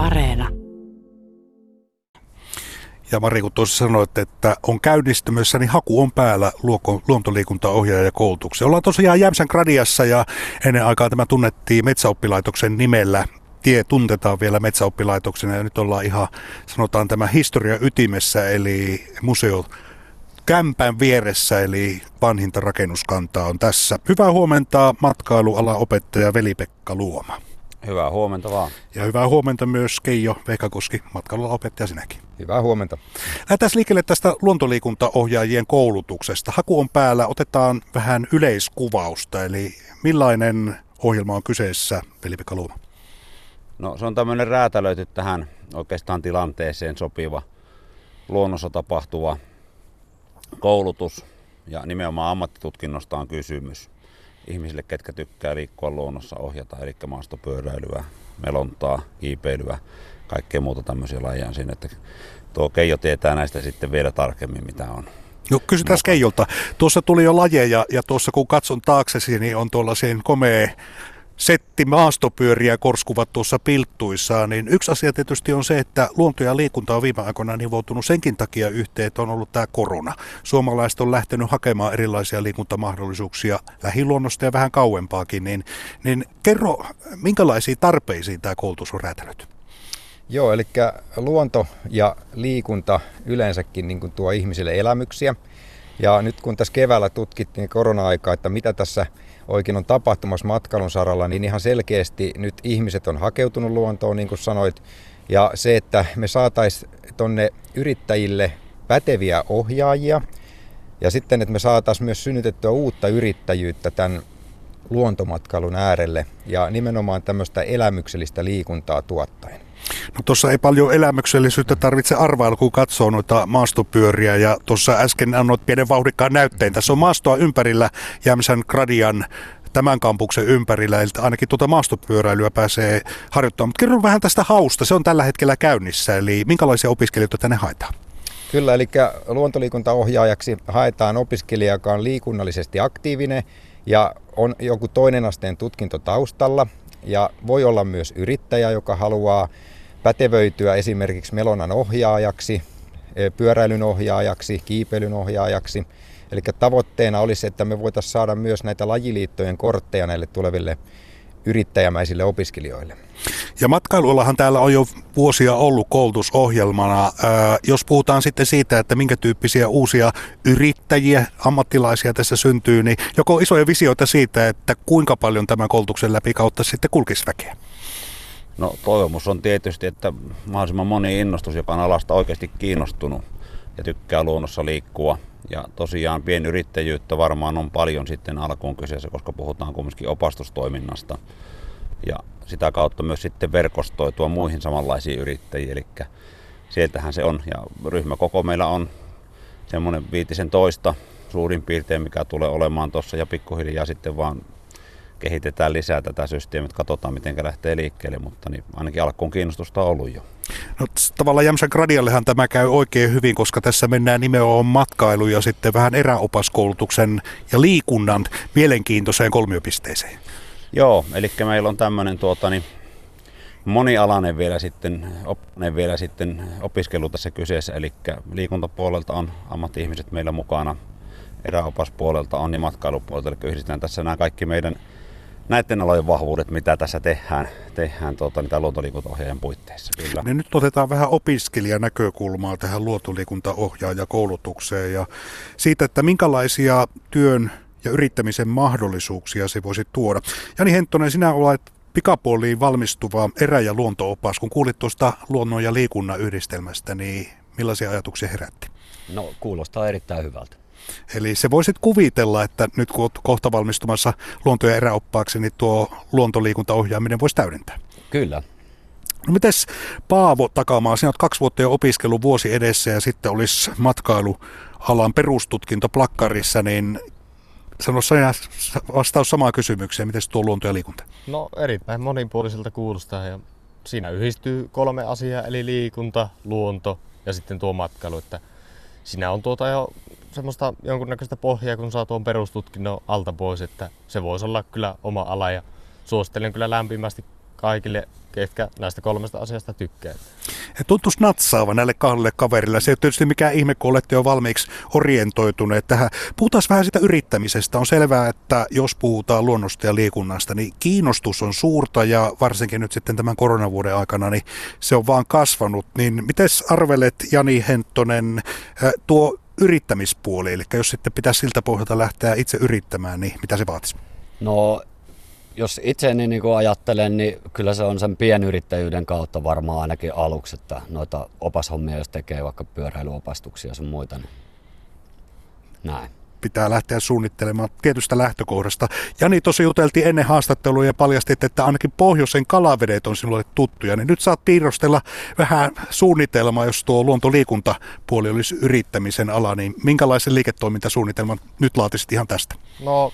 Areena. Ja Mari, kun tuossa sanoit, että on käynnistymässä, niin haku on päällä luontoliikuntaohjaaja ja koulutuksen. Ollaan tosiaan Jämsän Gradiassa ja ennen aikaa tämä tunnettiin metsäoppilaitoksen nimellä. Tie tuntetaan vielä metsäoppilaitoksena ja nyt ollaan ihan, sanotaan tämä historia ytimessä, eli museo kämpän vieressä, eli vanhinta rakennuskantaa on tässä. Hyvää huomenta matkailualan opettaja Veli-Pekka Luoma. Hyvää huomenta vaan. Ja hyvää huomenta myös Keijo Vehkakoski, matkailualan opettaja sinäkin. Hyvää huomenta. Lähdetään liikkeelle tästä luontoliikuntaohjaajien koulutuksesta. Haku on päällä, otetaan vähän yleiskuvausta, eli millainen ohjelma on kyseessä, Veli-Pekka Luoma? No se on tämmöinen räätälöity tähän oikeastaan tilanteeseen sopiva luonnossa tapahtuva koulutus ja nimenomaan ammattitutkinnosta on kysymys ihmisille, ketkä tykkää liikkua luonnossa, ohjata, eli maastopyöräilyä, melontaa, kiipeilyä, kaikkea muuta tämmöisiä lajeja siinä, että tuo Keijo tietää näistä sitten vielä tarkemmin, mitä on. No kysytään Keijolta. Tuossa tuli jo lajeja ja tuossa kun katson taaksesi, niin on tuollaisen komea setti maastopyöriä korskuvat tuossa pilttuissaan, niin yksi asia tietysti on se, että luonto ja liikunta on viime aikoina nivoutunut senkin takia yhteen, että on ollut tämä korona. Suomalaiset on lähtenyt hakemaan erilaisia liikuntamahdollisuuksia lähiluonnosta ja vähän kauempaakin, niin, niin kerro, minkälaisiin tarpeisiin tämä koulutus on räätälöity? Joo, eli luonto ja liikunta yleensäkin niin tuo ihmisille elämyksiä. Ja nyt kun tässä keväällä tutkittiin korona-aikaa, että mitä tässä oikein on tapahtumassa matkailun saralla, niin ihan selkeästi nyt ihmiset on hakeutunut luontoon, niin kuin sanoit. Ja se, että me saataisiin tonne yrittäjille päteviä ohjaajia ja sitten, että me saataisiin myös synnytettyä uutta yrittäjyyttä tämän luontomatkailun äärelle ja nimenomaan tämmöistä elämyksellistä liikuntaa tuottaen. No tuossa ei paljon elämyksellisyyttä tarvitse arvailla, kun katsoo noita maastopyöriä ja tuossa äsken annoit pienen vauhdikkaan näytteen. Tässä on maastoa ympärillä Jämsän Gradian tämän kampuksen ympärillä, eli ainakin tuota maastopyöräilyä pääsee harjoittamaan. Mutta kerro vähän tästä hausta, se on tällä hetkellä käynnissä, eli minkälaisia opiskelijoita tänne haetaan? Kyllä, eli luontoliikuntaohjaajaksi haetaan opiskelija, joka on liikunnallisesti aktiivinen ja on joku toinen asteen tutkinto taustalla ja voi olla myös yrittäjä, joka haluaa pätevöityä esimerkiksi melonan ohjaajaksi, e, pyöräilyn ohjaajaksi, kiipeilyn ohjaajaksi. Eli tavoitteena olisi, että me voitaisiin saada myös näitä lajiliittojen kortteja näille tuleville yrittäjämäisille opiskelijoille. Ja matkailuallahan täällä on jo vuosia ollut koulutusohjelmana. Jos puhutaan sitten siitä, että minkä tyyppisiä uusia yrittäjiä, ammattilaisia tässä syntyy, niin joko isoja visioita siitä, että kuinka paljon tämän koulutuksen läpi kautta sitten kulkisi väkeä? No toivomus on tietysti, että mahdollisimman moni innostus, joka on alasta oikeasti kiinnostunut ja tykkää luonnossa liikkua. Ja tosiaan pienyrittäjyyttä varmaan on paljon sitten alkuun kyseessä, koska puhutaan kumminkin opastustoiminnasta. Ja sitä kautta myös sitten verkostoitua muihin samanlaisiin yrittäjiin. Eli sieltähän se on. Ja ryhmäkoko meillä on semmoinen viitisen toista suurin piirtein, mikä tulee olemaan tuossa ja pikkuhiljaa sitten vaan kehitetään lisää tätä systeemiä, että katsotaan miten lähtee liikkeelle, mutta niin ainakin alkuun kiinnostusta on ollut jo. No, tavallaan Jämsän Gradiallehan tämä käy oikein hyvin, koska tässä mennään nimenomaan matkailu ja sitten vähän eräopaskoulutuksen ja liikunnan mielenkiintoiseen kolmiopisteeseen. Joo, eli meillä on tämmöinen tuota, niin, monialainen vielä sitten, op, vielä sitten opiskelu tässä kyseessä, eli liikuntapuolelta on ammatti-ihmiset meillä mukana, eräopaspuolelta on niin matkailupuolelta, eli yhdistetään tässä nämä kaikki meidän näiden alojen vahvuudet, mitä tässä tehdään, tehdään tuota, niin luontoliikuntaohjaajan puitteissa. Kyllä. Niin nyt otetaan vähän opiskelijanäkökulmaa tähän luontoliikuntaohjaajakoulutukseen ja siitä, että minkälaisia työn ja yrittämisen mahdollisuuksia se voisi tuoda. Jani Henttonen, sinä olet pikapuoliin valmistuva erä- ja luontoopas. Kun kuulit tuosta luonnon ja liikunnan yhdistelmästä, niin millaisia ajatuksia herätti? No kuulostaa erittäin hyvältä. Eli se voisit kuvitella, että nyt kun olet kohta valmistumassa luonto- ja eräoppaaksi, niin tuo luontoliikuntaohjaaminen voisi täydentää. Kyllä. No mites Paavo Takamaa, sinä olet kaksi vuotta jo opiskellut vuosi edessä ja sitten olisi matkailualan perustutkinto plakkarissa, niin sano vastaus samaan kysymykseen, miten tuo luonto ja liikunta? No erittäin monipuoliselta kuulostaa ja siinä yhdistyy kolme asiaa, eli liikunta, luonto ja sitten tuo matkailu, että siinä on tuota jo semmoista jonkunnäköistä pohjaa, kun saa tuon perustutkinnon alta pois, että se voisi olla kyllä oma ala ja suosittelen kyllä lämpimästi kaikille, ketkä näistä kolmesta asiasta tykkää. Tuntuisi natsaava näille kahdelle kaverille. Se ei ole tietysti mikään ihme, kun olette jo valmiiksi orientoituneet tähän. Puhutaan vähän sitä yrittämisestä. On selvää, että jos puhutaan luonnosta ja liikunnasta, niin kiinnostus on suurta ja varsinkin nyt sitten tämän koronavuoden aikana, niin se on vaan kasvanut. Niin miten arvelet, Jani Henttonen, tuo yrittämispuoli, eli jos sitten pitäisi siltä pohjalta lähteä itse yrittämään, niin mitä se vaatisi? No jos itseäni niin ajattelen, niin kyllä se on sen pienyrittäjyyden kautta varmaan ainakin aluksi, että noita opashommia, jos tekee vaikka pyöräilyopastuksia ja sun muita, niin näin pitää lähteä suunnittelemaan tietystä lähtökohdasta. Jani tosi juteltiin ennen haastattelua ja paljastit, että ainakin pohjoisen kalavedet on sinulle tuttuja. Niin nyt saat piirrostella vähän suunnitelmaa, jos tuo luontoliikuntapuoli olisi yrittämisen ala, niin minkälaisen liiketoimintasuunnitelman nyt laatisit ihan tästä? No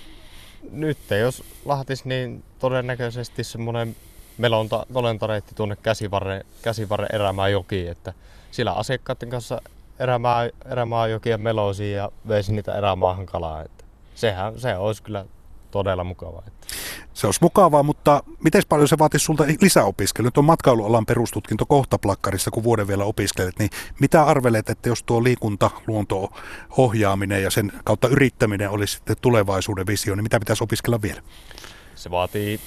nyt jos lahtisi, niin todennäköisesti semmoinen melonta, melontareitti tuonne käsivarre, käsivarre erämää jokiin, että sillä asiakkaiden kanssa erämaa, erämaa jokia meloisiin ja veisi niitä erämaahan kalaa. Että sehän, se olisi kyllä todella mukavaa. Että. Se olisi mukavaa, mutta miten paljon se vaatisi sulta lisäopiskelua? Nyt on matkailualan perustutkinto kohta plakkarissa, kun vuoden vielä opiskelet, niin mitä arvelet, että jos tuo liikunta, luonto, ohjaaminen ja sen kautta yrittäminen olisi sitten tulevaisuuden visio, niin mitä pitäisi opiskella vielä? Se vaatii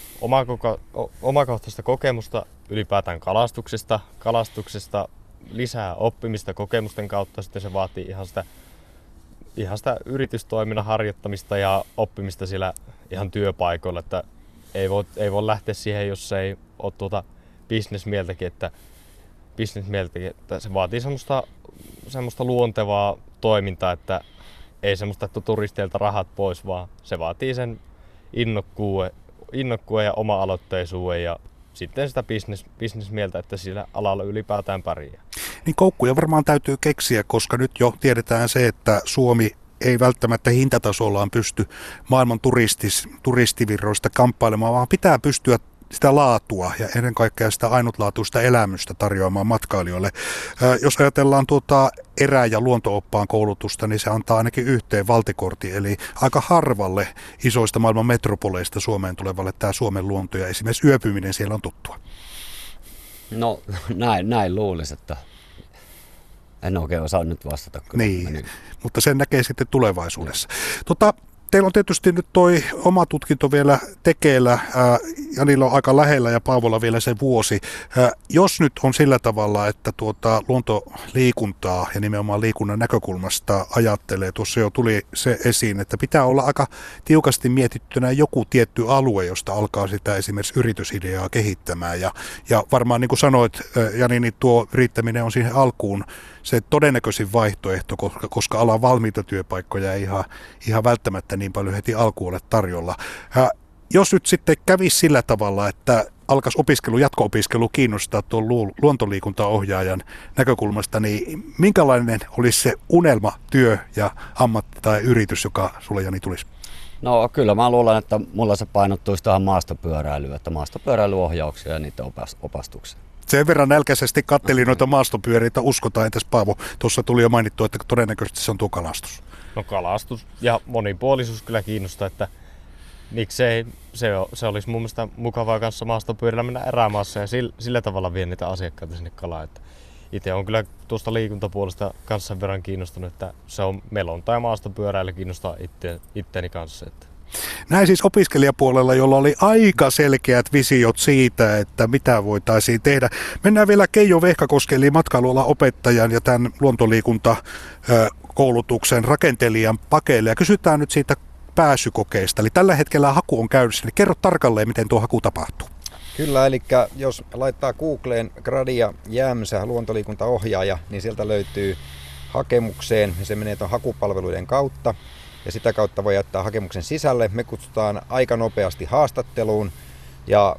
omakohtaista kokemusta ylipäätään kalastuksesta, kalastuksesta lisää oppimista kokemusten kautta, sitten se vaatii ihan sitä, ihan sitä yritystoiminnan harjoittamista ja oppimista siellä ihan työpaikoilla, että ei voi, ei voi lähteä siihen, jos ei ole tuota bisnesmieltäkin, että, bisnesmieltäkin, että se vaatii semmoista, semmoista luontevaa toimintaa, että ei semmoista, että turisteilta rahat pois, vaan se vaatii sen innokkuuden, innokkuuden ja oma-aloitteisuuden ja sitten sitä business, bisnesmieltä, että sillä alalla ylipäätään pärjää. Niin koukkuja varmaan täytyy keksiä, koska nyt jo tiedetään se, että Suomi ei välttämättä hintatasollaan pysty maailman turistis, turistivirroista kamppailemaan, vaan pitää pystyä sitä laatua ja ennen kaikkea sitä ainutlaatuista elämystä tarjoamaan matkailijoille. Jos ajatellaan tuota erä- ja luontooppaan koulutusta, niin se antaa ainakin yhteen valtikortti, eli aika harvalle isoista maailman metropoleista Suomeen tulevalle tämä Suomen luonto ja esimerkiksi yöpyminen siellä on tuttua. No näin, näin luulisi, että en oikein osaa nyt vastata. Niin, mutta sen näkee sitten tulevaisuudessa. Tota, teillä on tietysti nyt toi oma tutkinto vielä tekeillä ja niillä on aika lähellä ja Paavolla vielä se vuosi. jos nyt on sillä tavalla, että tuota luontoliikuntaa ja nimenomaan liikunnan näkökulmasta ajattelee, tuossa jo tuli se esiin, että pitää olla aika tiukasti mietittynä joku tietty alue, josta alkaa sitä esimerkiksi yritysideaa kehittämään. Ja, ja varmaan niin kuin sanoit, Jani, niin tuo yrittäminen on siihen alkuun se todennäköisin vaihtoehto, koska, koska ala valmiita työpaikkoja ei ihan, ihan välttämättä paljon heti alkuun ole tarjolla. Ja jos nyt sitten kävisi sillä tavalla, että alkaisi opiskelu, jatko-opiskelu kiinnostaa tuon luontoliikuntaohjaajan näkökulmasta, niin minkälainen olisi se unelma, työ ja ammatti tai yritys, joka sulle Jani tulisi? No kyllä mä luulen, että mulla se painottuisi tähän maastopyöräilyyn, että maastopyöräilyohjauksia ja niiden opastuksia. Sen verran nälkäisesti kattelin noita maastopyöriä, että uskotaan, entäs Paavo, tuossa tuli jo mainittu, että todennäköisesti se on tuo kalastus. No kalastus ja monipuolisuus kyllä kiinnostaa, että miksei se, se olisi mun mielestä mukavaa kanssa maastopyörällä mennä erämaassa ja sillä, sillä tavalla vie niitä asiakkaita sinne kalaan. Että itse on kyllä tuosta liikuntapuolesta kanssa verran kiinnostunut, että se on melonta ja maastopyöräillä kiinnostaa itse, itteni kanssa. Että näin siis opiskelijapuolella, jolla oli aika selkeät visiot siitä, että mitä voitaisiin tehdä. Mennään vielä Keijo Vehkakosken, eli matkailualan opettajan ja tämän luontoliikuntakoulutuksen rakentelijan pakeille. Ja kysytään nyt siitä pääsykokeista. Eli tällä hetkellä haku on käynnissä, niin kerro tarkalleen, miten tuo haku tapahtuu. Kyllä, eli jos laittaa Googleen Gradia Jämsä luontoliikuntaohjaaja, niin sieltä löytyy hakemukseen, se menee tuon hakupalveluiden kautta ja sitä kautta voi jättää hakemuksen sisälle. Me kutsutaan aika nopeasti haastatteluun ja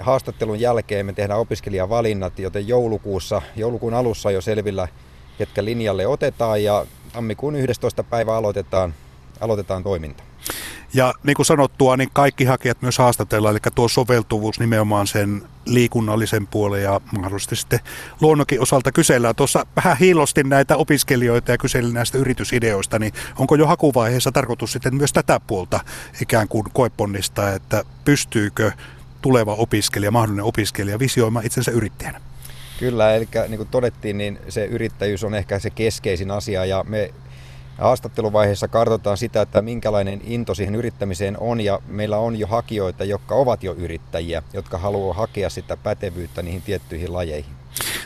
haastattelun jälkeen me tehdään opiskelijavalinnat, joten joulukuussa, joulukuun alussa jo selvillä, ketkä linjalle otetaan ja tammikuun 11. päivä aloitetaan, aloitetaan toiminta. Ja niin kuin sanottua, niin kaikki hakijat myös haastatellaan, eli tuo soveltuvuus nimenomaan sen liikunnallisen puolen ja mahdollisesti sitten luonnonkin osalta kysellään. Tuossa vähän hiilostin näitä opiskelijoita ja kyselin näistä yritysideoista, niin onko jo hakuvaiheessa tarkoitus sitten myös tätä puolta ikään kuin koeponnistaa, että pystyykö tuleva opiskelija, mahdollinen opiskelija visioimaan itsensä yrittäjänä? Kyllä, eli niin kuin todettiin, niin se yrittäjyys on ehkä se keskeisin asia ja me haastatteluvaiheessa kartoitetaan sitä, että minkälainen into siihen yrittämiseen on ja meillä on jo hakijoita, jotka ovat jo yrittäjiä, jotka haluaa hakea sitä pätevyyttä niihin tiettyihin lajeihin.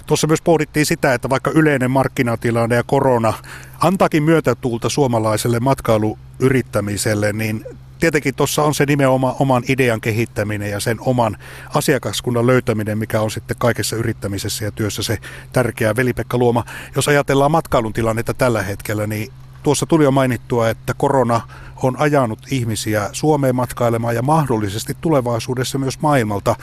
Tuossa myös pohdittiin sitä, että vaikka yleinen markkinatilanne ja korona antaakin myötätuulta suomalaiselle matkailuyrittämiselle, niin tietenkin tuossa on se nimenomaan oman idean kehittäminen ja sen oman asiakaskunnan löytäminen, mikä on sitten kaikessa yrittämisessä ja työssä se tärkeä. Veli-Pekka Luoma, jos ajatellaan matkailun tilannetta tällä hetkellä, niin tuossa tuli jo mainittua, että korona on ajanut ihmisiä Suomeen matkailemaan ja mahdollisesti tulevaisuudessa myös maailmalta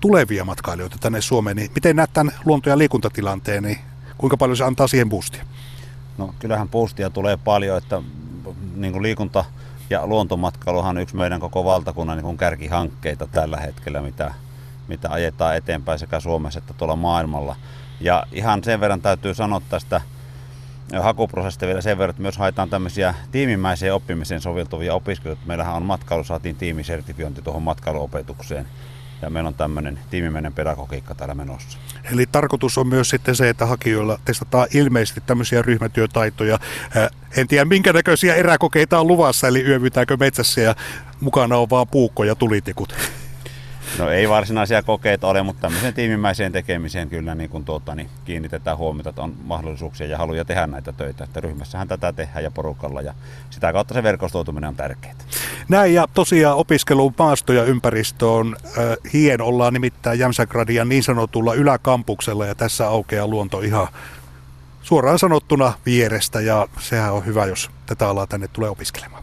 tulevia matkailijoita tänne Suomeen. Niin miten näet tämän luonto- ja liikuntatilanteen, niin kuinka paljon se antaa siihen boostia? No kyllähän boostia tulee paljon, että niin kuin liikunta ja luontomatkailuhan on yksi meidän koko valtakunnan niin kärkihankkeita tällä hetkellä, mitä, mitä ajetaan eteenpäin sekä Suomessa että tuolla maailmalla. Ja ihan sen verran täytyy sanoa tästä hakuprosessista vielä sen verran, että myös haetaan tämmöisiä tiimimäiseen oppimiseen soveltuvia opiskelijoita. Meillähän on matkailu, saatiin tiimisertifiointi tuohon matkailuopetukseen ja meillä on tämmöinen tiimimäinen pedagogiikka täällä menossa. Eli tarkoitus on myös sitten se, että hakijoilla testataan ilmeisesti tämmöisiä ryhmätyötaitoja. En tiedä, minkä näköisiä eräkokeita on luvassa, eli yövytäänkö metsässä ja mukana on vaan puukko ja tulitikut. No ei varsinaisia kokeita ole, mutta tämmöiseen tiimimäiseen tekemiseen kyllä niin kuin tuota, niin kiinnitetään huomiota, että on mahdollisuuksia ja haluja tehdä näitä töitä. Että ryhmässähän tätä tehdään ja porukalla ja sitä kautta se verkostoituminen on tärkeää. Näin ja tosiaan opiskelun maasto ja ympäristö on äh, hien. Ollaan nimittäin Jämsägradian niin sanotulla yläkampuksella ja tässä aukeaa luonto ihan suoraan sanottuna vierestä ja sehän on hyvä, jos tätä alaa tänne tulee opiskelemaan.